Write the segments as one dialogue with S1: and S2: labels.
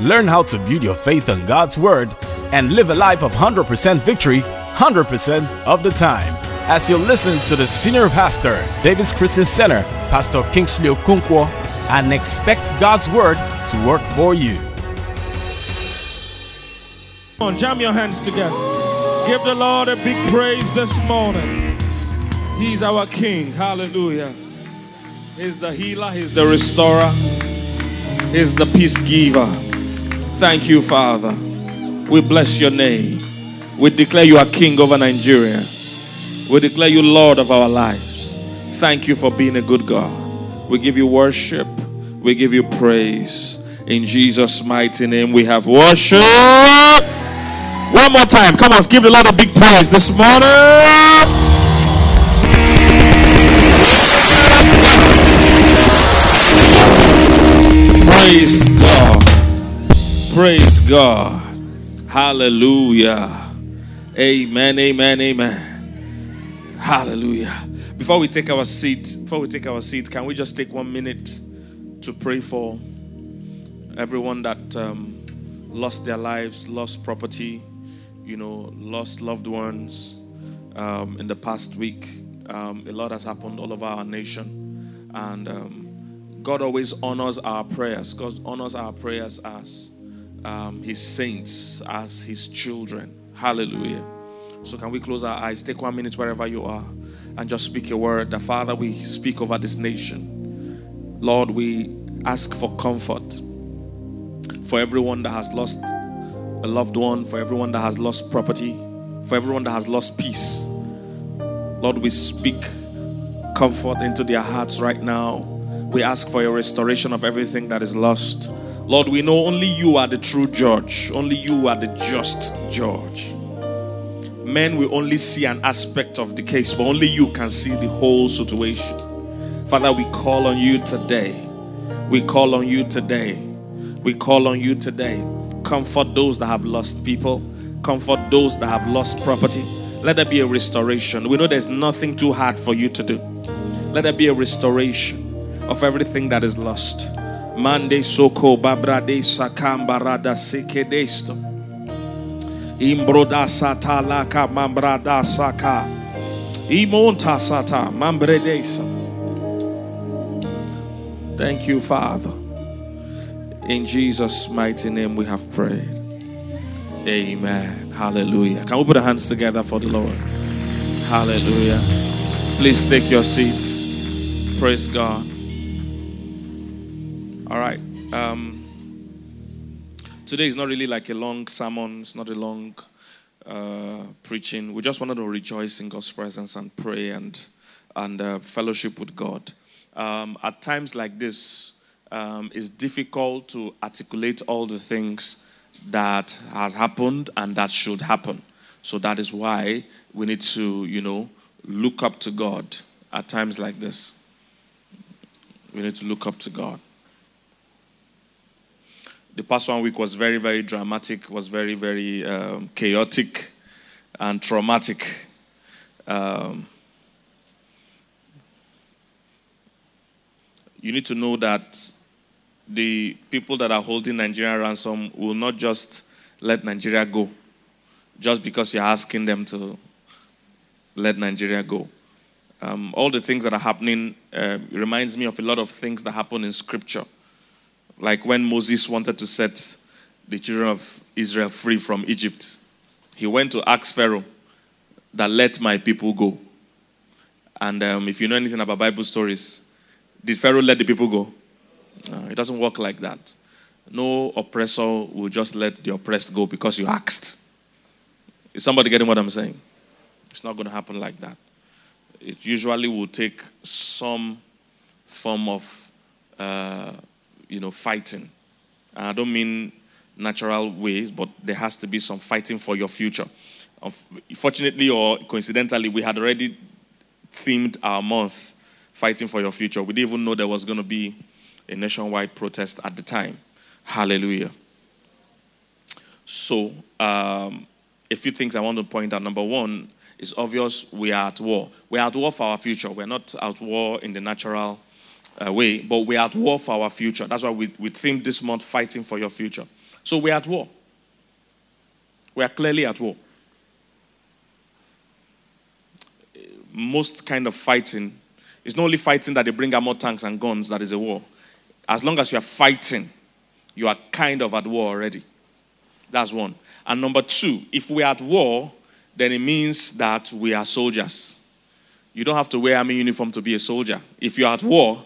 S1: Learn how to build your faith on God's Word and live a life of 100% victory 100% of the time. As you listen to the senior pastor, David's Christian Center, Pastor Kingsley Okonkwo, and expect God's Word to work for you.
S2: Come on, jam your hands together. Give the Lord a big praise this morning. He's our King. Hallelujah. He's the healer, He's the restorer, He's the peace giver. Thank you, Father. We bless your name. We declare you are King over Nigeria. We declare you Lord of our lives. Thank you for being a good God. We give you worship. We give you praise. In Jesus' mighty name, we have worship. One more time. Come on, give the Lord a big praise this morning. Praise. Praise God. Hallelujah. Amen. Amen. Amen. Hallelujah. Before we take our seat, before we take our seat, can we just take one minute to pray for everyone that um, lost their lives, lost property, you know, lost loved ones um, in the past week? Um, a lot has happened all over our nation, and um, God always honors our prayers. God honors our prayers as um, His saints, as His children. Hallelujah. So, can we close our eyes? Take one minute wherever you are and just speak a word. The Father, we speak over this nation. Lord, we ask for comfort for everyone that has lost a loved one, for everyone that has lost property, for everyone that has lost peace. Lord, we speak comfort into their hearts right now we ask for your restoration of everything that is lost. Lord, we know only you are the true judge, only you are the just judge. Men will only see an aspect of the case, but only you can see the whole situation. Father, we call on you today. We call on you today. We call on you today. Comfort those that have lost people, comfort those that have lost property. Let there be a restoration. We know there's nothing too hard for you to do. Let there be a restoration of everything that is lost. Mande soko babrade sakambarada sekedesto. Imbroda sata laka mambrada saka. Imonta sata mambredesa. Thank you, Father. In Jesus' mighty name we have prayed. Amen. Hallelujah. Can we put our hands together for the Lord? Hallelujah. Please take your seats. Praise God. All right. Um, today is not really like a long sermon, it's not a long uh, preaching. We just wanted to rejoice in God's presence and pray and, and uh, fellowship with God. Um, at times like this, um, it's difficult to articulate all the things that has happened and that should happen. So that is why we need to, you know, look up to God at times like this. We need to look up to God the past one week was very, very dramatic, was very, very um, chaotic and traumatic. Um, you need to know that the people that are holding Nigeria ransom will not just let Nigeria go just because you're asking them to let Nigeria go. Um, all the things that are happening uh, reminds me of a lot of things that happen in Scripture like when Moses wanted to set the children of Israel free from Egypt, he went to ask Pharaoh that let my people go. And um, if you know anything about Bible stories, did Pharaoh let the people go? It doesn't work like that. No oppressor will just let the oppressed go because you asked. Is somebody getting what I'm saying? It's not going to happen like that. It usually will take some form of uh, you know, fighting. I don't mean natural ways, but there has to be some fighting for your future. Fortunately or coincidentally, we had already themed our month fighting for your future. We didn't even know there was going to be a nationwide protest at the time. Hallelujah. So, um, a few things I want to point out. Number one, it's obvious we are at war. We are at war for our future. We're not at war in the natural way, but we are at war for our future. That's why we, we themed this month fighting for your future. So we're at war. We are clearly at war. Most kind of fighting it's not only fighting that they bring out more tanks and guns that is a war. As long as you are fighting, you are kind of at war already. That's one. And number two, if we are at war, then it means that we are soldiers. You don't have to wear army uniform to be a soldier. If you're at war,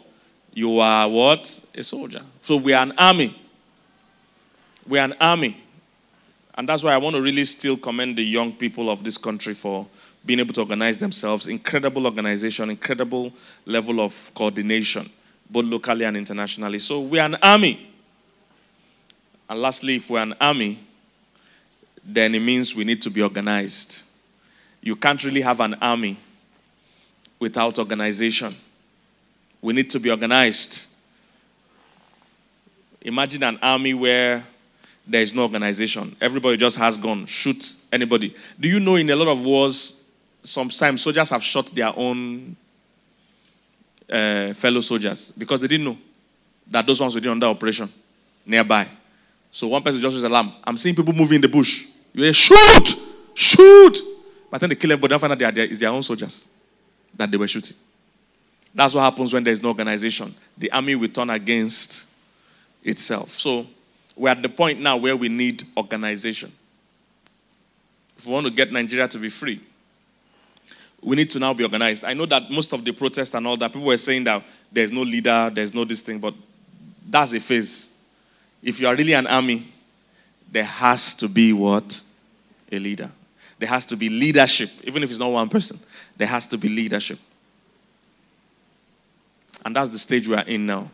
S2: you are what? A soldier. So we are an army. We are an army. And that's why I want to really still commend the young people of this country for being able to organize themselves. Incredible organization, incredible level of coordination, both locally and internationally. So we are an army. And lastly, if we're an army, then it means we need to be organized. You can't really have an army without organization. We need to be organized. Imagine an army where there is no organization. Everybody just has gun, shoot anybody. Do you know in a lot of wars, sometimes soldiers have shot their own uh, fellow soldiers because they didn't know that those ones were doing under operation nearby. So one person just raised alarm. I'm seeing people moving in the bush. You hear, shoot! Shoot! But then they kill everybody. Don't find out they are, it's their own soldiers that they were shooting. That's what happens when there's no organization. The army will turn against itself. So we're at the point now where we need organization. If we want to get Nigeria to be free, we need to now be organized. I know that most of the protests and all that, people were saying that there's no leader, there's no this thing, but that's a phase. If you are really an army, there has to be what? A leader. There has to be leadership, even if it's not one person. There has to be leadership. And that's the stage we are in now.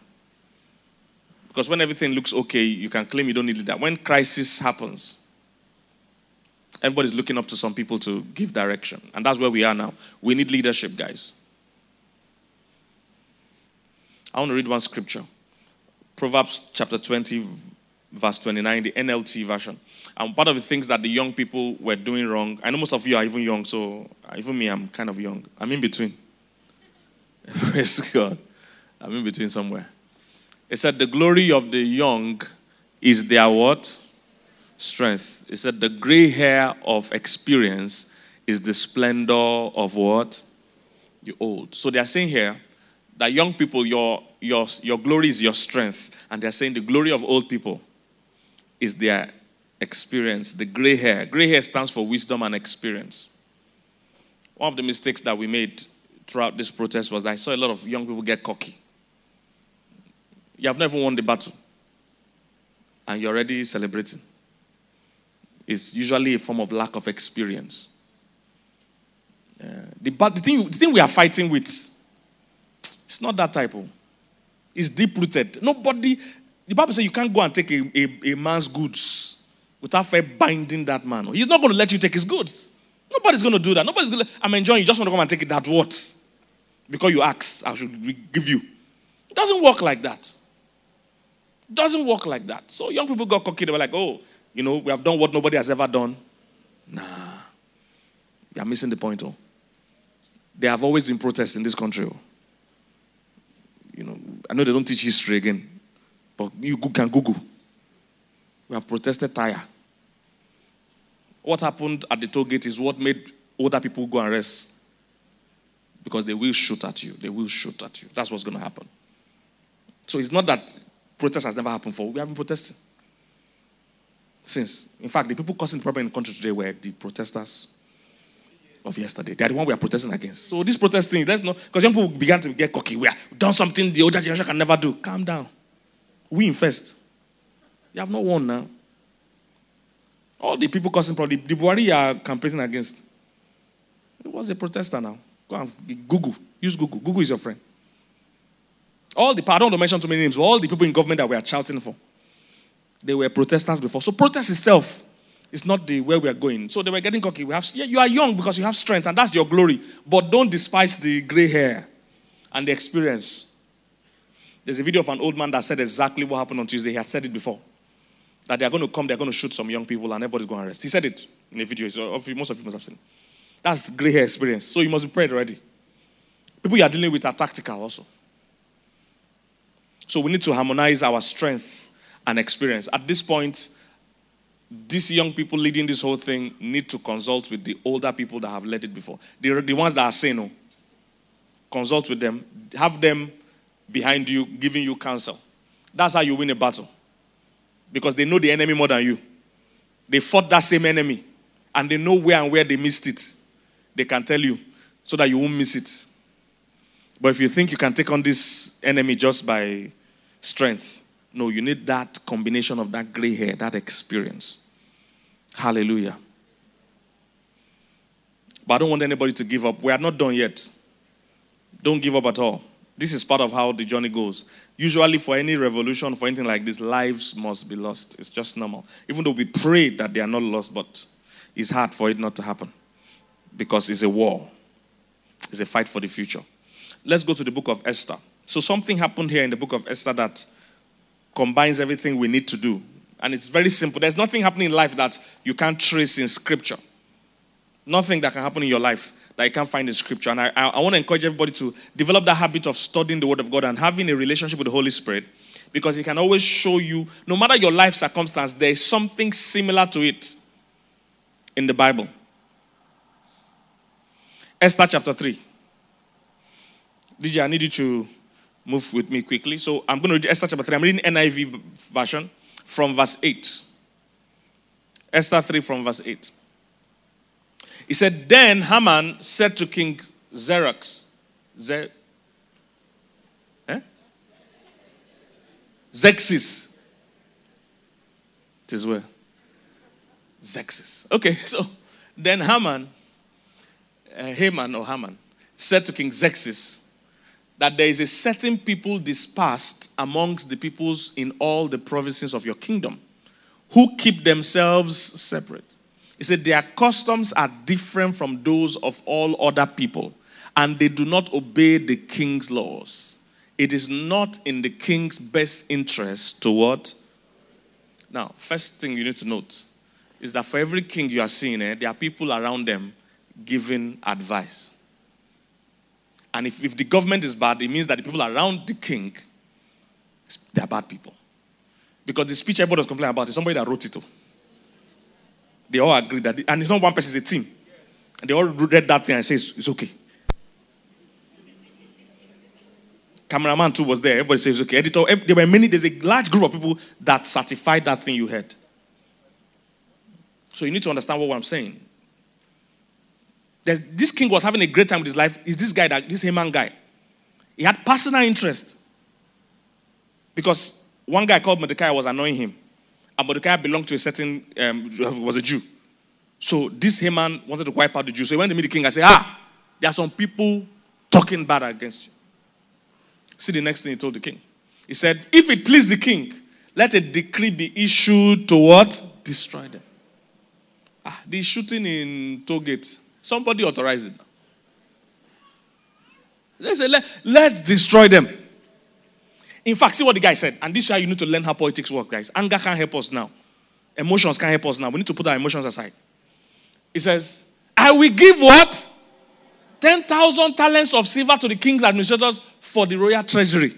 S2: Because when everything looks okay, you can claim you don't need that. When crisis happens, Everybody's looking up to some people to give direction. And that's where we are now. We need leadership, guys. I want to read one scripture Proverbs chapter 20, verse 29, the NLT version. And part of the things that the young people were doing wrong, I know most of you are even young, so even me, I'm kind of young. I'm in between. Praise God. I'm in between somewhere. It said, The glory of the young is their what? strength. He said, The gray hair of experience is the splendor of what? You old. So they are saying here that young people, your, your, your glory is your strength. And they're saying the glory of old people is their experience, the gray hair. Gray hair stands for wisdom and experience. One of the mistakes that we made throughout this protest was I saw a lot of young people get cocky. You have never won the battle, and you're already celebrating It's usually a form of lack of experience. Uh, the, the thing, the thing we are fighting with, it's not that type of. It's deep rooted. Nobody, the Bible says you can't go and take a, a, a man's goods without first binding that man. He's not going to let you take his goods. Nobody's going to do that. Nobody's going to, I'm enjoying, you just want to come and take it that what? Because you asked, I should give you. It doesn't work like that. Doesn't work like that. So young people got cocky. They were like, oh, you know, we have done what nobody has ever done. Nah. You are missing the point, oh. There have always been protests in this country. Oh. You know, I know they don't teach history again, but you can Google. We have protested tire. What happened at the toll gate is what made older people go and rest. Because they will shoot at you. They will shoot at you. That's what's going to happen. So it's not that protest has never happened before. We haven't protested since. In fact, the people causing the problem in the country today were the protesters of yesterday. They are the one we are protesting against. So this protesting, let's not, because young people began to get cocky. We have done something the older generation can never do. Calm down. We first. You have not won now. All the people causing problem, the Buhari you are campaigning against. It was a protester now. Go and Google. Use Google. Google is your friend. All the, I don't want to mention too many names, but all the people in government that we are shouting for. They were protestants before. So protest itself is not the where we are going. So they were getting cocky. We have, yeah, you are young because you have strength, and that's your glory. But don't despise the gray hair and the experience. There's a video of an old man that said exactly what happened on Tuesday. He has said it before. That they are going to come, they're going to shoot some young people, and everybody's going to arrest. He said it in a video. So uh, most of you must have seen. That's gray hair experience. So you must be prayed already. People you are dealing with are tactical also. So we need to harmonize our strength and experience. At this point, these young people leading this whole thing need to consult with the older people that have led it before. The, the ones that are saying no. Consult with them. Have them behind you, giving you counsel. That's how you win a battle. Because they know the enemy more than you. They fought that same enemy. And they know where and where they missed it. They can tell you so that you won't miss it. But if you think you can take on this enemy just by strength, no, you need that combination of that gray hair, that experience. Hallelujah. But I don't want anybody to give up. We are not done yet. Don't give up at all. This is part of how the journey goes. Usually, for any revolution, for anything like this, lives must be lost. It's just normal. Even though we pray that they are not lost, but it's hard for it not to happen because it's a war, it's a fight for the future. Let's go to the book of Esther. So, something happened here in the book of Esther that combines everything we need to do. And it's very simple. There's nothing happening in life that you can't trace in scripture. Nothing that can happen in your life that you can't find in scripture. And I, I, I want to encourage everybody to develop that habit of studying the word of God and having a relationship with the Holy Spirit because he can always show you, no matter your life circumstance, there is something similar to it in the Bible. Esther chapter 3. DJ, I need you to move with me quickly. So I'm going to read Esther chapter 3. I'm reading NIV version from verse 8. Esther 3 from verse 8. He said, Then Haman said to King Xerxes, Ze- eh? Xerxes. It is where? Xerxes. Okay, so then Haman, uh, Haman or Haman, said to King Xerxes, that there is a certain people dispersed amongst the peoples in all the provinces of your kingdom who keep themselves separate. He said, Their customs are different from those of all other people, and they do not obey the king's laws. It is not in the king's best interest to what? Now, first thing you need to note is that for every king you are seeing, eh, there are people around them giving advice. And if, if the government is bad, it means that the people around the king, they're bad people. Because the speech everybody was complaining about is somebody that wrote it. Too. They all agree that, and it's not one person, it's a team. And they all read that thing and say it's, it's okay. Cameraman too was there. Everybody says okay. Editor, there were many. There's a large group of people that certified that thing you heard. So you need to understand what I'm saying. This king was having a great time with his life. Is this guy, that, this Haman guy? He had personal interest. Because one guy called Mordecai was annoying him. And Mordecai belonged to a certain, um, was a Jew. So this Haman wanted to wipe out the Jews. So he went to meet the king and said, Ah, there are some people talking bad against you. See the next thing he told the king. He said, If it please the king, let a decree be issued to what? Destroy them. Ah, the shooting in Tollgate Somebody authorize it. They say, let, let's destroy them. In fact, see what the guy said. And this is how you need to learn how politics work, guys. Anger can't help us now. Emotions can't help us now. We need to put our emotions aside. He says, I will give what? 10,000 talents of silver to the king's administrators for the royal treasury.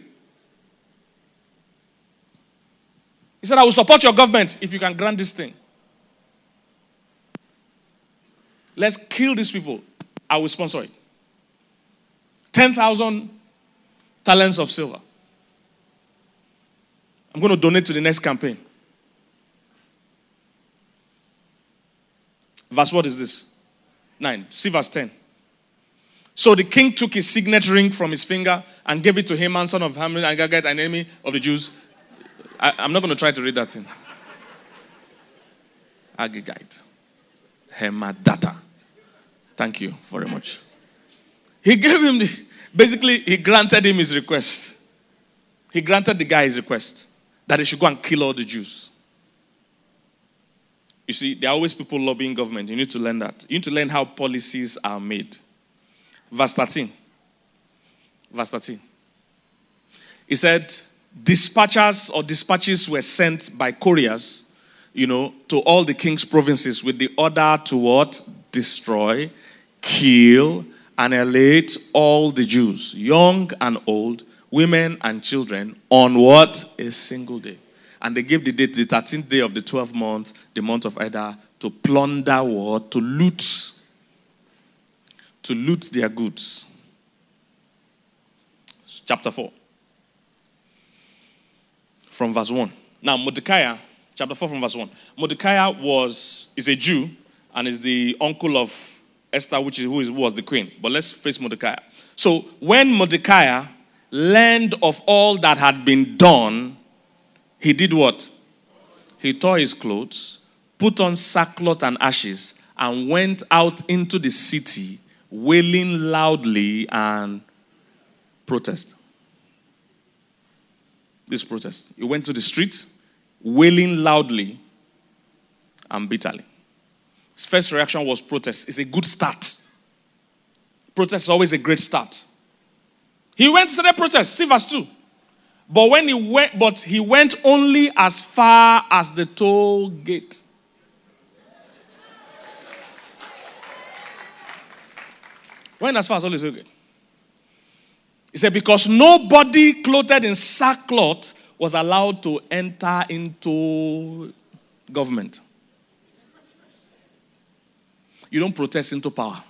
S2: He said, I will support your government if you can grant this thing. Let's kill these people. I will sponsor it. 10,000 talents of silver. I'm going to donate to the next campaign. Verse what is this? 9. See verse 10. So the king took his signet ring from his finger and gave it to Haman, son of Hammedatha, and an enemy of the Jews. I, am not going to try to read that thing. Agagite. Hammedatha. Thank you very much. He gave him the, basically, he granted him his request. He granted the guy his request that he should go and kill all the Jews. You see, there are always people lobbying government. You need to learn that. You need to learn how policies are made. Verse 13. Verse 13. He said, dispatchers or dispatches were sent by couriers, you know, to all the king's provinces with the order to what? Destroy kill, annihilate all the Jews, young and old, women and children, on what? A single day. And they gave the date, the 13th day of the 12th month, the month of Adar, to plunder what? To loot. To loot their goods. Chapter 4. From verse 1. Now, Mordecai, chapter 4 from verse 1. Mordecai was, is a Jew and is the uncle of Esther, which is, who is, was the queen. But let's face Mordecai. So when Mordecai learned of all that had been done, he did what? He tore his clothes, put on sackcloth and ashes, and went out into the city, wailing loudly and protest. This protest. He went to the street, wailing loudly and bitterly. His first reaction was protest. It's a good start. Protest is always a great start. He went to the protest, see verse 2. But when he went, but he went only as far as the toll gate. Went as far as only toll gate. He said, because nobody clothed in sackcloth was allowed to enter into government. You don't protest into power.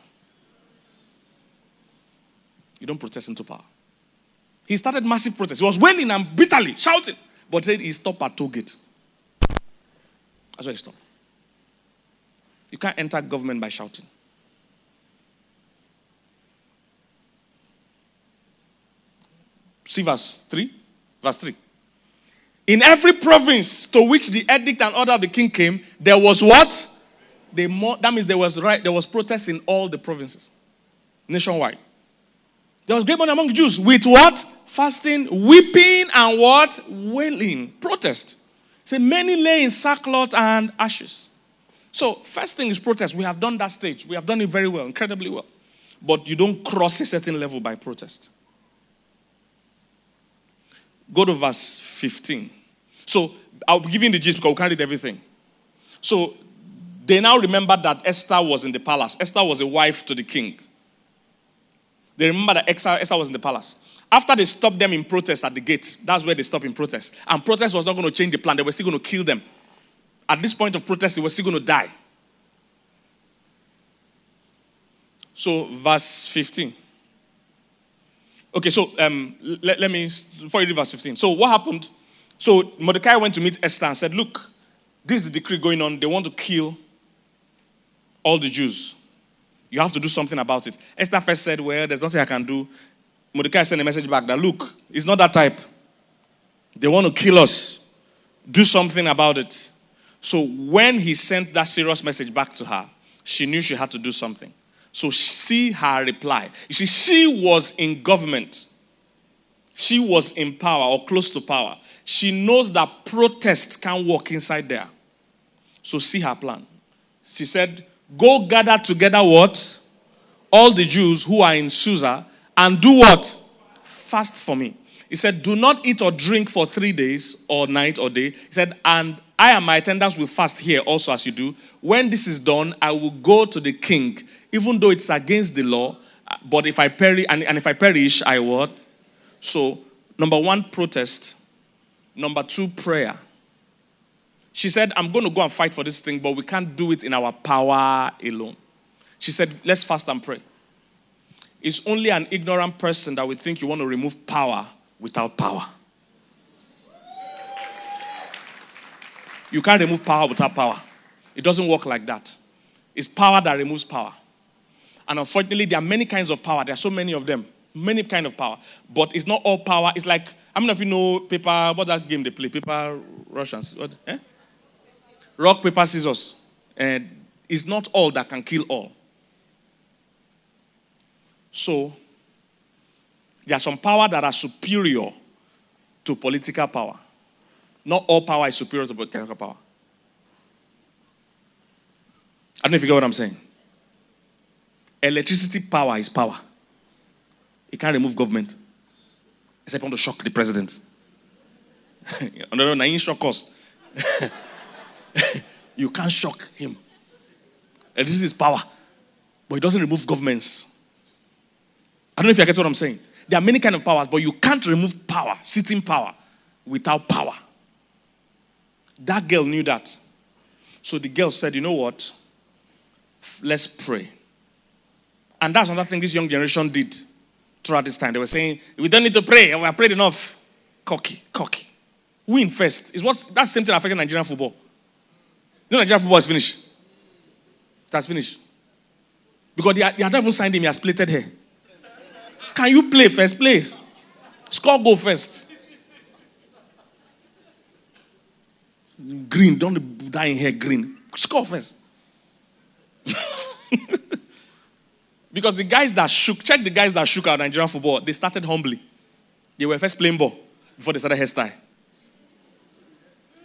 S2: You don't protest into power. He started massive protest. He was wailing and bitterly shouting, but then he stopped at Togate. That's why he stopped. You can't enter government by shouting. See verse 3. Verse 3. In every province to which the edict and order of the king came, there was what? They more, that means there was right, there was protests in all the provinces, nationwide. There was great money among Jews with what? Fasting, weeping, and what? Wailing. Protest. Say many lay in sackcloth and ashes. So first thing is protest. We have done that stage. We have done it very well, incredibly well. But you don't cross a certain level by protest. Go to verse 15. So I'll be giving the gist because we can't read everything. So they now remember that Esther was in the palace. Esther was a wife to the king. They remember that Esther was in the palace. After they stopped them in protest at the gate, that's where they stopped in protest. And protest was not going to change the plan, they were still going to kill them. At this point of protest, they were still going to die. So, verse 15. Okay, so um, let, let me, before you read verse 15. So, what happened? So, Mordecai went to meet Esther and said, Look, this is the decree going on. They want to kill all the Jews. You have to do something about it. Esther first said, Well, there's nothing I can do. Mordecai sent a message back that, Look, it's not that type. They want to kill us. Do something about it. So when he sent that serious message back to her, she knew she had to do something. So see her reply. You see, she was in government, she was in power or close to power. She knows that protest can't work inside there. So see her plan. She said, Go gather together what? All the Jews who are in Susa and do what? Fast for me. He said, Do not eat or drink for three days or night or day. He said, And I and my attendants will fast here also as you do. When this is done, I will go to the king, even though it's against the law. But if I perish, and, and if I perish, I what? So, number one, protest. Number two, prayer. She said, I'm going to go and fight for this thing, but we can't do it in our power alone. She said, Let's fast and pray. It's only an ignorant person that would think you want to remove power without power. You can't remove power without power. It doesn't work like that. It's power that removes power. And unfortunately, there are many kinds of power. There are so many of them. Many kind of power. But it's not all power. It's like, how many of you know paper, what that game they play? Paper Russians. What, eh? Rock, paper, scissors. And it's not all that can kill all. So, there are some power that are superior to political power. Not all power is superior to political power. I don't know if you get what I'm saying. Electricity power is power. It can't remove government. Except want to shock the president. no, no, no, shock us. you can't shock him. And this is his power. But it doesn't remove governments. I don't know if you get what I'm saying. There are many kind of powers, but you can't remove power, sitting power, without power. That girl knew that. So the girl said, You know what? Let's pray. And that's another thing this young generation did throughout this time. They were saying, We don't need to pray. We have prayed enough. Cocky, cocky. Win first. Is what that's the same thing affecting Nigerian football. You know, Nigerian football is finished. That's finished. Because they, are, have not even signed him, he has plated hair. Can you play first place? Score goal first. Green, don't die in here, green. Score first. because the guys that shook, check the guys that shook our Nigerian football, they started humbly. They were first playing ball before they started hairstyle.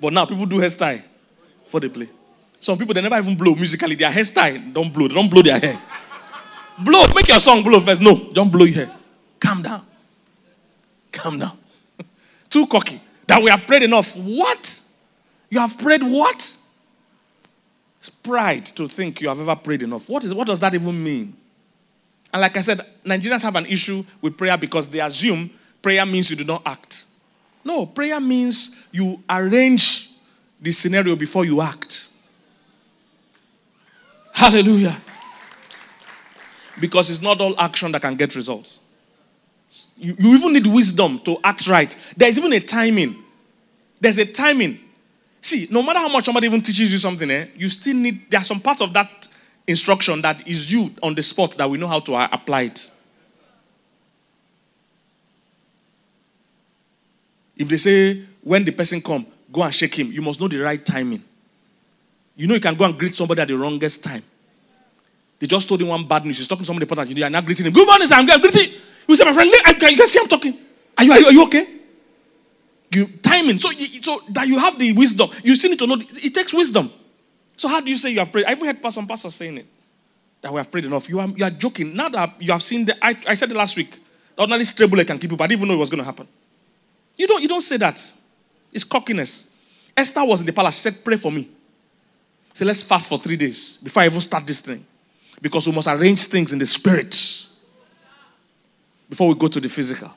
S2: But now people do hairstyle before they play. Some people they never even blow musically. Their hairstyle don't blow. They don't blow their hair. blow, make your song blow first. No, don't blow your hair. Calm down. Calm down. Too cocky. That we have prayed enough. What? You have prayed what? It's pride to think you have ever prayed enough. What is what does that even mean? And like I said, Nigerians have an issue with prayer because they assume prayer means you do not act. No, prayer means you arrange the scenario before you act. Hallelujah. Because it's not all action that can get results. You, you even need wisdom to act right. There's even a timing. There's a timing. See, no matter how much somebody even teaches you something, eh, you still need, there are some parts of that instruction that is you on the spot that we know how to apply it. If they say, when the person come, go and shake him, you must know the right timing. You know you can go and greet somebody at the wrongest time. They just told him one bad news. He's talking to somebody important. You are now greeting him. Good morning, sir. I'm greeting. You say, my friend, I, you can see I'm talking. Are you, are you, are you okay? You timing. So, you, so that you have the wisdom. You still need to know. It takes wisdom. So how do you say you have prayed? I've heard some pastors saying it. That we have prayed enough. You are, you are joking. Now that you have seen the, I, I said it last week. The ordinary stray bullet can keep you, but I didn't even know it was going to happen. You don't, you don't say that. It's cockiness. Esther was in the palace. She said, pray for me. Say, let's fast for three days before I even start this thing. Because we must arrange things in the spirit before we go to the physical.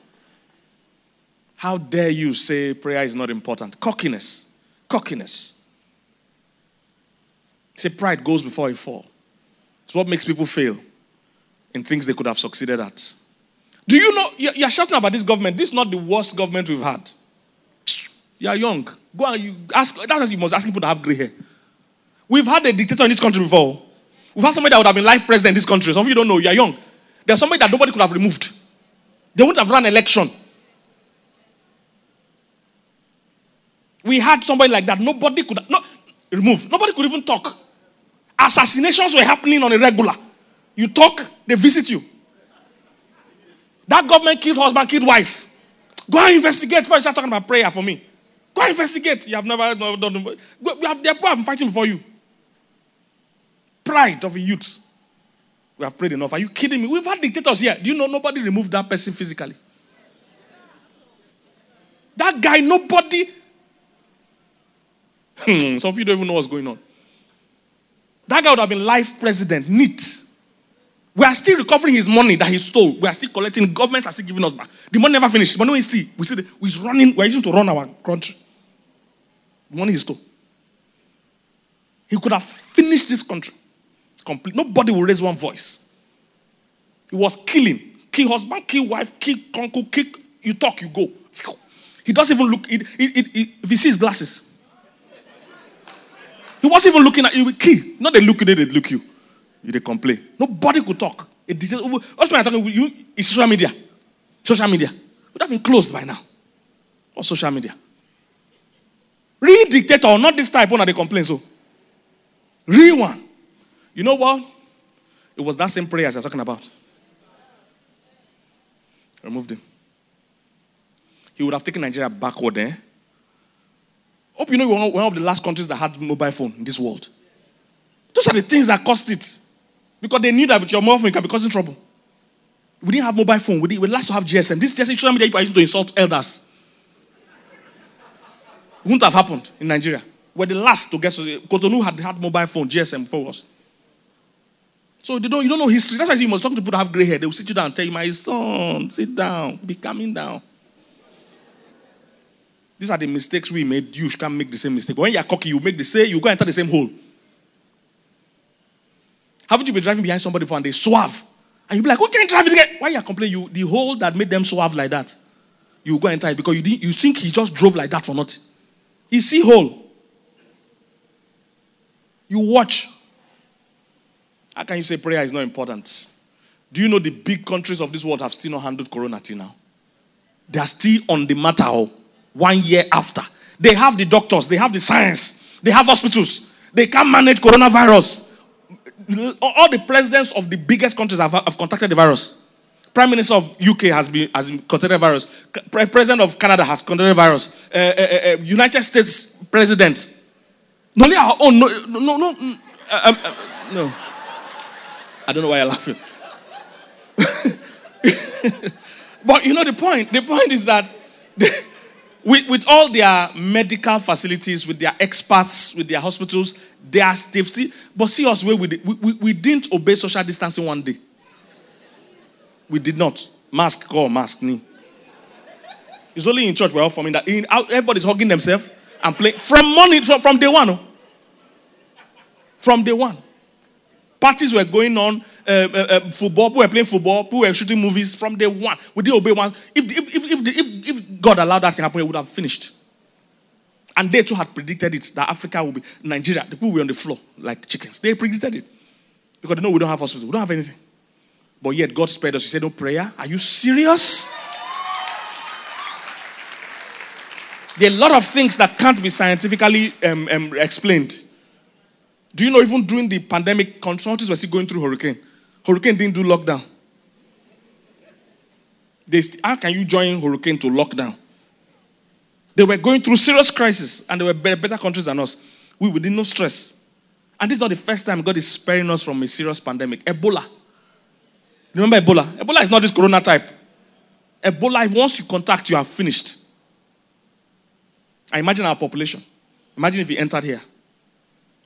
S2: How dare you say prayer is not important? Cockiness. Cockiness. Say pride goes before a fall. It's what makes people fail in things they could have succeeded at. Do you know, you're shouting about this government. This is not the worst government we've had. You're young. Go and you ask, that's why you must ask people to have gray hair. We've had a dictator in this country before. We've had somebody that would have been life president in this country. Some of you don't know, you're young. There's somebody that nobody could have removed. They wouldn't have run election. We had somebody like that. Nobody could not remove. Nobody could even talk. Assassinations were happening on a regular. You talk, they visit you. That government killed husband, killed wife. Go and investigate before you start talking about prayer for me. Go investigate. You have never done. We have, there people have fighting for you pride of a youth. We have prayed enough. Are you kidding me? We've had dictators here. Do you know nobody removed that person physically? That guy, nobody. Hmm, some of you don't even know what's going on. That guy would have been life president, neat. We are still recovering his money that he stole. We are still collecting. Governments are still giving us back. The money never finished. But no, we see. We see the, he's running. We're using to run our country. Money he stole. He could have finished this country complete. Nobody will raise one voice. He was killing. Kill husband, kill wife, kill uncle, kill. You talk, you go. He doesn't even look. It, it, it, if he sees glasses, he wasn't even looking at you. Kill. Not they look at it, they look you. You They complain. Nobody could talk. It is, what's my talking with you? It's social media. Social media. Would have been closed by now. Or social media. Real dictator, not this type one that they complain so. Real one. You know what? It was that same prayer as I'm talking about. Removed him. He would have taken Nigeria backward there. Eh? Hope you know we're one of the last countries that had mobile phone in this world. Those are the things that cost it. Because they knew that with your mobile phone you can be causing trouble. We didn't have mobile phone. We, did, we last to have GSM. This GSM social media people are using to insult elders. Wouldn't have happened in Nigeria. We're the last to get to Cotonou had had mobile phone, GSM before us. So you don't, you don't know history. That's why you must talk to people that have gray hair. They will sit you down and tell you, my son, sit down, be calming down. These are the mistakes we made. You can't make the same mistake. When you're cocky, you make the same, you go enter the same hole. Haven't you been driving behind somebody for and they swerve? And you be like, who can drive it again? Why you complaining? You the hole that made them swerve like that. You go enter it because you you think he just drove like that for nothing. He see. You watch. How can you say prayer is not important? Do you know the big countries of this world have still not handled corona till now? They are still on the matter oh, one year after. They have the doctors, they have the science, they have hospitals. They can't manage coronavirus. All the presidents of the biggest countries have, have contacted the virus. Prime Minister of UK has been has been contacted virus. President of Canada has contacted virus. Uh, uh, uh, United States President. No, only our own. No, no, no, mm, uh, um, uh, no. I don't know why you're laughing. but you know the point. The point is that they, with, with all their medical facilities, with their experts, with their hospitals, they are still. But see us where we, we, we didn't obey social distancing one day. We did not. Mask, call mask, knee. It's only in church we're all forming that. In, everybody's hugging themselves and playing from morning from, from day one. From day one. Parties were going on, uh, uh, uh, football, people were playing football, people were shooting movies from day one. We did obey one. If, if, if, if, if, if God allowed that to happen, it would have finished. And they too had predicted it that Africa will be Nigeria. The people were on the floor like chickens. They predicted it. Because they know we don't have hospitals, we don't have anything. But yet God spared us. You said, No prayer? Are you serious? There are a lot of things that can't be scientifically um, um, explained. Do you know, even during the pandemic, countries were still going through hurricane. Hurricane didn't do lockdown. St- how can you join hurricane to lockdown? They were going through serious crisis, and they were better countries than us. We, we did no stress. And this is not the first time God is sparing us from a serious pandemic. Ebola. Remember Ebola? Ebola is not this corona type. Ebola, if once you contact, you are finished. I imagine our population. Imagine if he entered here.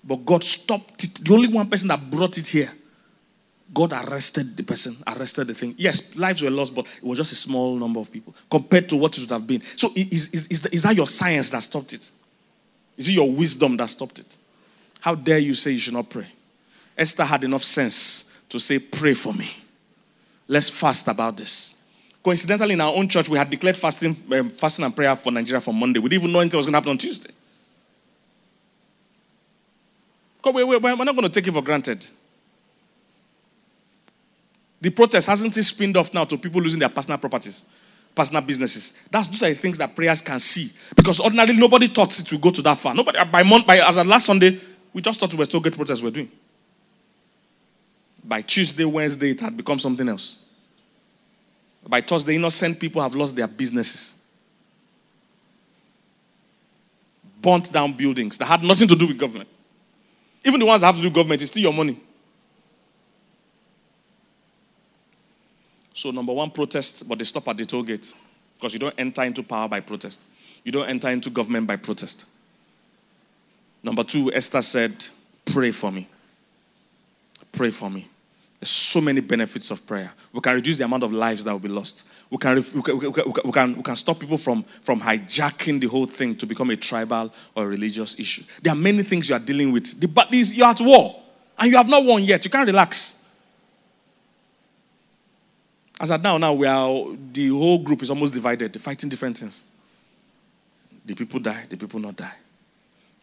S2: But God stopped it. The only one person that brought it here, God arrested the person, arrested the thing. Yes, lives were lost, but it was just a small number of people compared to what it would have been. So, is, is, is, is that your science that stopped it? Is it your wisdom that stopped it? How dare you say you should not pray? Esther had enough sense to say, Pray for me. Let's fast about this. Coincidentally, in our own church, we had declared fasting, um, fasting and prayer for Nigeria for Monday. We didn't even know anything was going to happen on Tuesday. Because we, we, we're not going to take it for granted. The protest hasn't it spinned off now to people losing their personal properties, personal businesses. That's those are the things that prayers can see. Because ordinarily nobody thought it would go to that far. Nobody by month by as of last Sunday, we just thought we were still good protests we're doing. By Tuesday, Wednesday, it had become something else. By Thursday, innocent people have lost their businesses. Burnt down buildings that had nothing to do with government. Even the ones that have to do with government, it's still your money. So, number one, protest, but they stop at the toll gate. Because you don't enter into power by protest. You don't enter into government by protest. Number two, Esther said, Pray for me. Pray for me. There's so many benefits of prayer. We can reduce the amount of lives that will be lost. We can, we can, we can, we can, we can stop people from, from hijacking the whole thing to become a tribal or religious issue. There are many things you are dealing with. The, but you're at war and you have not won yet. You can't relax. As at now, now we are the whole group is almost divided, fighting different things. The people die, the people not die.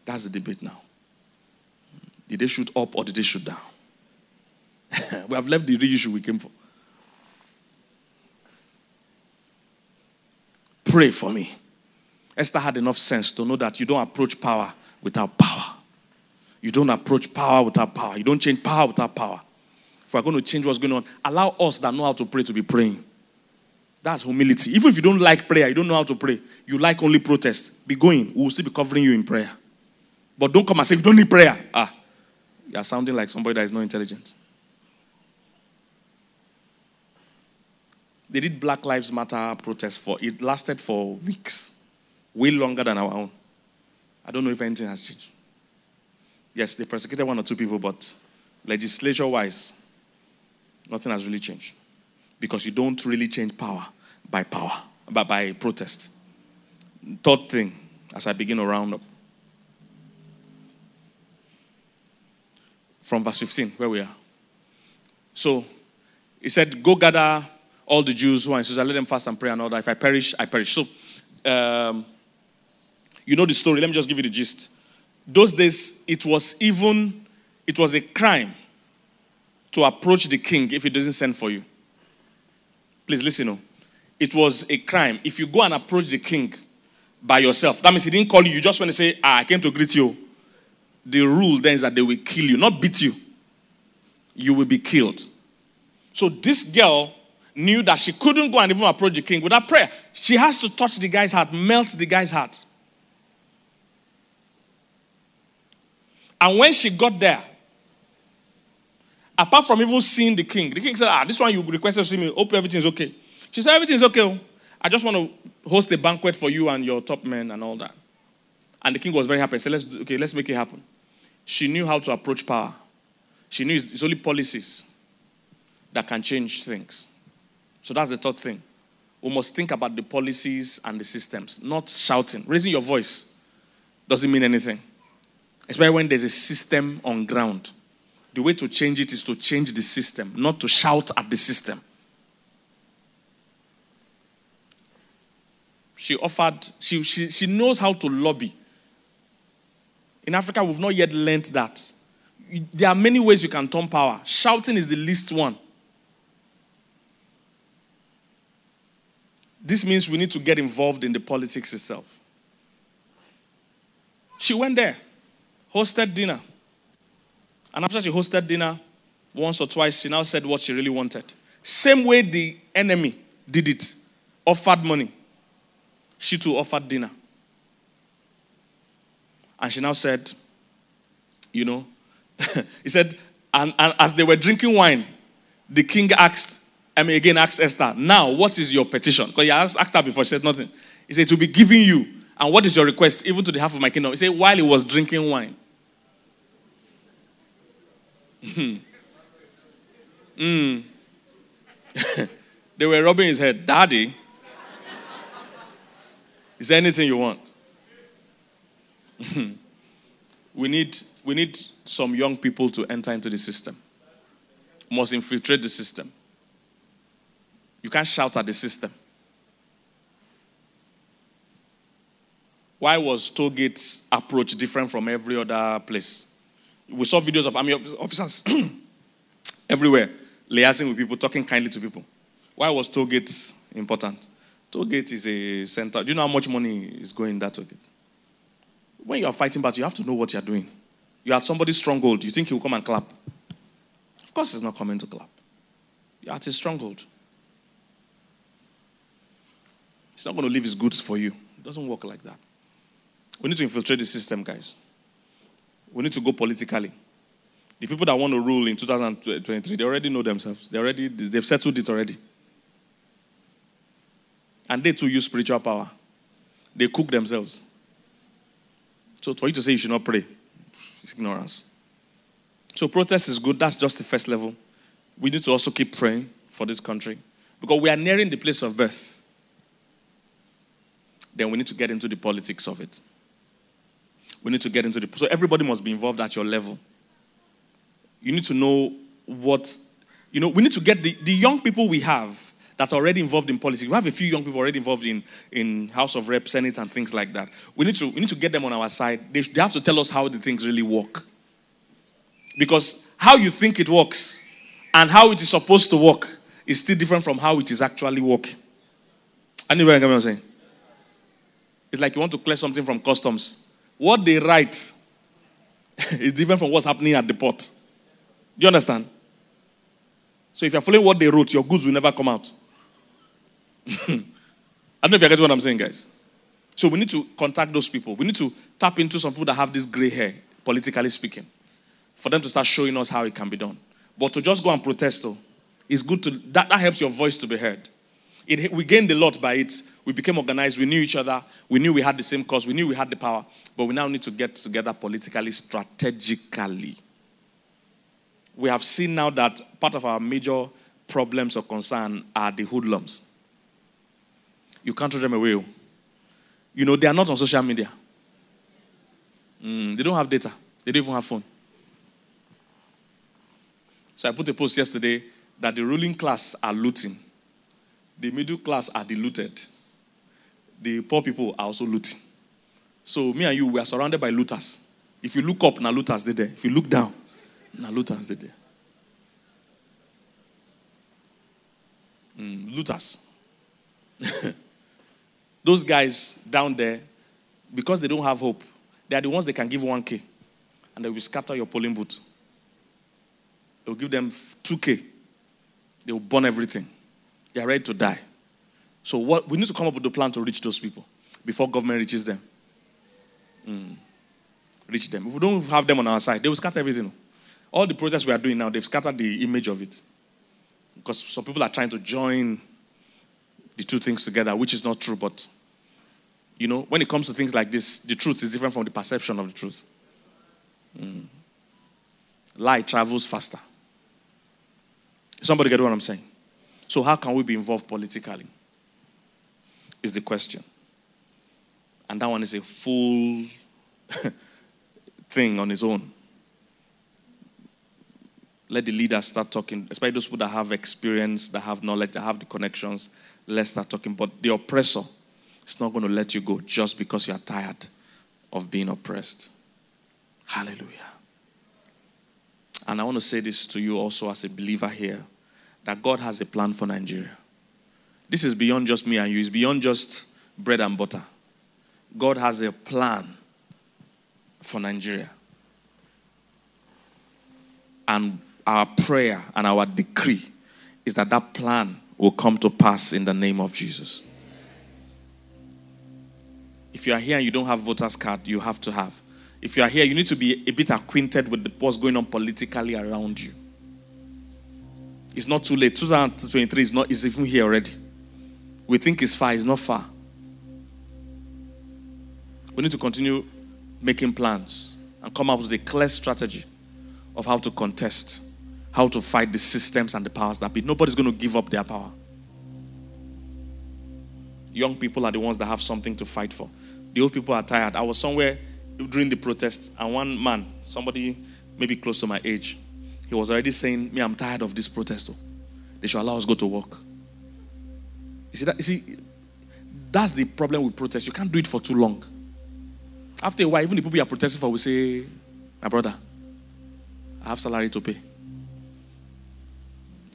S2: That's the debate now. Did they shoot up or did they shoot down? we have left the issue we came for. Pray for me. Esther had enough sense to know that you don't approach power without power. You don't approach power without power. You don't change power without power. If we're going to change what's going on, allow us that know how to pray to be praying. That's humility. Even if you don't like prayer, you don't know how to pray, you like only protest, be going. We will still be covering you in prayer. But don't come and say, you don't need prayer. Ah, you're sounding like somebody that is not intelligent. They did Black Lives Matter protest for it lasted for weeks, way longer than our own. I don't know if anything has changed. Yes, they persecuted one or two people, but legislature wise, nothing has really changed. Because you don't really change power by power, but by protest. Third thing, as I begin to round up. From verse 15, where we are. So he said, Go gather all the Jews who are in Susa, let them fast and pray and all that. If I perish, I perish. So, um, you know the story. Let me just give you the gist. Those days, it was even, it was a crime to approach the king if he doesn't send for you. Please listen. Oh. It was a crime. If you go and approach the king by yourself, that means he didn't call you. You just want to say, ah, I came to greet you. The rule then is that they will kill you, not beat you. You will be killed. So this girl knew that she couldn't go and even approach the king without prayer. She has to touch the guy's heart, melt the guy's heart. And when she got there, apart from even seeing the king, the king said, Ah, this one you requested to see me. Hope everything's okay. She said, Everything's okay. Oh. I just want to host a banquet for you and your top men and all that. And the king was very happy. He said, let's, okay, let's make it happen. She knew how to approach power. She knew it's only policies that can change things. So that's the third thing. We must think about the policies and the systems, not shouting. Raising your voice doesn't mean anything. Especially when there's a system on ground. The way to change it is to change the system, not to shout at the system. She offered, she, she, she knows how to lobby. In Africa, we've not yet learned that. There are many ways you can turn power. Shouting is the least one. This means we need to get involved in the politics itself. She went there, hosted dinner. And after she hosted dinner once or twice, she now said what she really wanted. Same way the enemy did it, offered money. She too offered dinner. And she now said, you know, he said, and, and as they were drinking wine, the king asked I mean, again, asked Esther, now what is your petition? Because he asked, asked her before, she said nothing. He said, to be giving you. And what is your request, even to the half of my kingdom? He said, while he was drinking wine. mm. they were rubbing his head. Daddy, is there anything you want? we, need, we need some young people to enter into the system. must infiltrate the system. You can't shout at the system. Why was Tollgate's approach different from every other place? We saw videos of army officers everywhere liaising with people, talking kindly to people. Why was Tollgate important? Tollgate is a center. Do you know how much money is going in that Tollgate? When you are fighting battles, you have to know what you are doing. You are somebody's stronghold. You think he will come and clap? Of course, he's not coming to clap. You're at his stronghold. He's not going to leave his goods for you. It doesn't work like that. We need to infiltrate the system, guys. We need to go politically. The people that want to rule in 2023, they already know themselves. They already they've settled it already. And they too use spiritual power. They cook themselves. So for you to say you should not pray, it's ignorance. So protest is good. That's just the first level. We need to also keep praying for this country because we are nearing the place of birth then we need to get into the politics of it. We need to get into the. So everybody must be involved at your level. You need to know what, you know, we need to get the, the young people we have that are already involved in politics. We have a few young people already involved in, in House of Reps, Senate, and things like that. We need to, we need to get them on our side. They, they have to tell us how the things really work. Because how you think it works and how it is supposed to work is still different from how it is actually working. Anybody get what I'm saying? It's like you want to clear something from customs. What they write is different from what's happening at the port. Do you understand? So if you're following what they wrote, your goods will never come out. I don't know if you get what I'm saying, guys. So we need to contact those people. We need to tap into some people that have this gray hair, politically speaking, for them to start showing us how it can be done. But to just go and protest, though, is good to that, that helps your voice to be heard. It, we gained a lot by it. We became organized. We knew each other. We knew we had the same cause. We knew we had the power. But we now need to get together politically, strategically. We have seen now that part of our major problems or concern are the hoodlums. You can't throw them away. You know, they are not on social media. Mm, they don't have data. They don't even have phone. So I put a post yesterday that the ruling class are looting. The middle class are deluded. The poor people are also looting. So me and you, we are surrounded by looters. If you look up, now looters they there. If you look down, now looters they there. Mm, looters. Those guys down there, because they don't have hope, they are the ones that can give 1K and they will scatter your polling booth. They'll give them 2K. They will burn everything. They are ready to die. So what we need to come up with a plan to reach those people before government reaches them. Mm. Reach them. If we don't have them on our side, they will scatter everything. All the projects we are doing now, they've scattered the image of it. Because some people are trying to join the two things together, which is not true. But, you know, when it comes to things like this, the truth is different from the perception of the truth. Mm. Lie travels faster. Somebody get what I'm saying? So, how can we be involved politically? Is the question. And that one is a full thing on its own. Let the leaders start talking, especially those people that have experience, that have knowledge, that have the connections. Let's start talking. But the oppressor is not going to let you go just because you are tired of being oppressed. Hallelujah. And I want to say this to you also as a believer here that God has a plan for Nigeria. This is beyond just me and you, it's beyond just bread and butter. God has a plan for Nigeria. And our prayer and our decree is that that plan will come to pass in the name of Jesus. If you are here and you don't have voter's card, you have to have. If you are here, you need to be a bit acquainted with what's going on politically around you. It's not too late. 2023 is not is even here already. We think it's far, it's not far. We need to continue making plans and come up with a clear strategy of how to contest, how to fight the systems and the powers that be. Nobody's going to give up their power. Young people are the ones that have something to fight for. The old people are tired. I was somewhere during the protests, and one man, somebody maybe close to my age, he was already saying, Me, I'm tired of this protest. Oh. They should allow us go to work. You see, that, you see, that's the problem with protest. You can't do it for too long. After a while, even the people you are protesting for will say, My brother, I have salary to pay.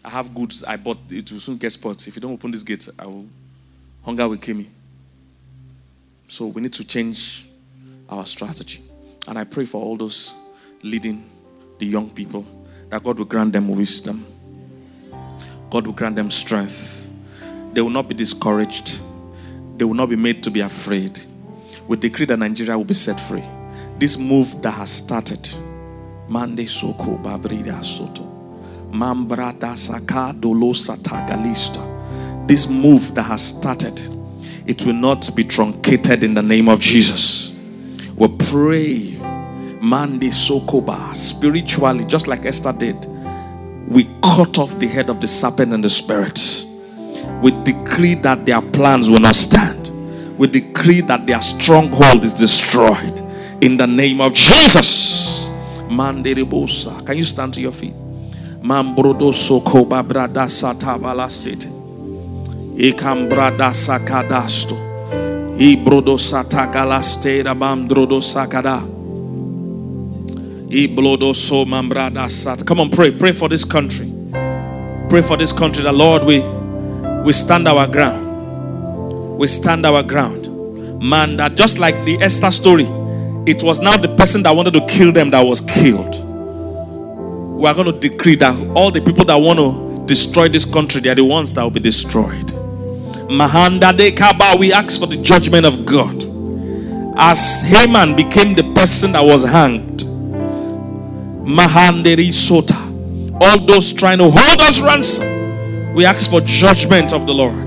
S2: I have goods I bought. It will soon get spoiled. If you don't open this gate, I will, hunger will kill me. So we need to change our strategy. And I pray for all those leading the young people that God will grant them wisdom. God will grant them strength. They will not be discouraged. They will not be made to be afraid. We decree that Nigeria will be set free. This move that has started. Mande soko babrida soto. Mambrada saka dolo satagalista. This move that has started, it will not be truncated in the name of Jesus. We pray, Mande sokoba, spiritually, just like Esther did. We cut off the head of the serpent and the spirit. We decree that their plans will not stand we decree that their stronghold is destroyed in the name of Jesus. Can you stand to your feet? Mambrodo soko babrada satabala sete. Ikambrada sakadasto. Ibrodo satagalastera bamdrodo sakada. Iblodo so mambrada sat. Come on, pray. Pray for this country. Pray for this country. The Lord, we we stand our ground we stand our ground. Man, that just like the Esther story, it was now the person that wanted to kill them that was killed. We are going to decree that all the people that want to destroy this country, they are the ones that will be destroyed. Mahanda de Kaba, we ask for the judgment of God. As Haman became the person that was hanged, Mahanderi Sota, all those trying to hold us ransom, we ask for judgment of the Lord.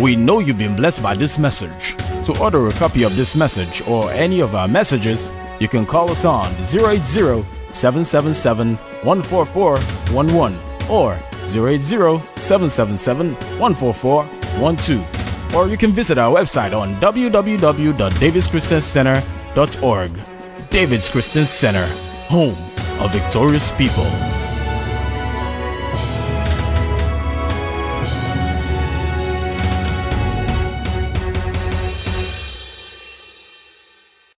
S1: We know you've been blessed by this message. To order a copy of this message or any of our messages, you can call us on 080 777 14411 or 080-777-14412. Or you can visit our website on www.davidschristiancenter.org. David's Christian Center, home of victorious people.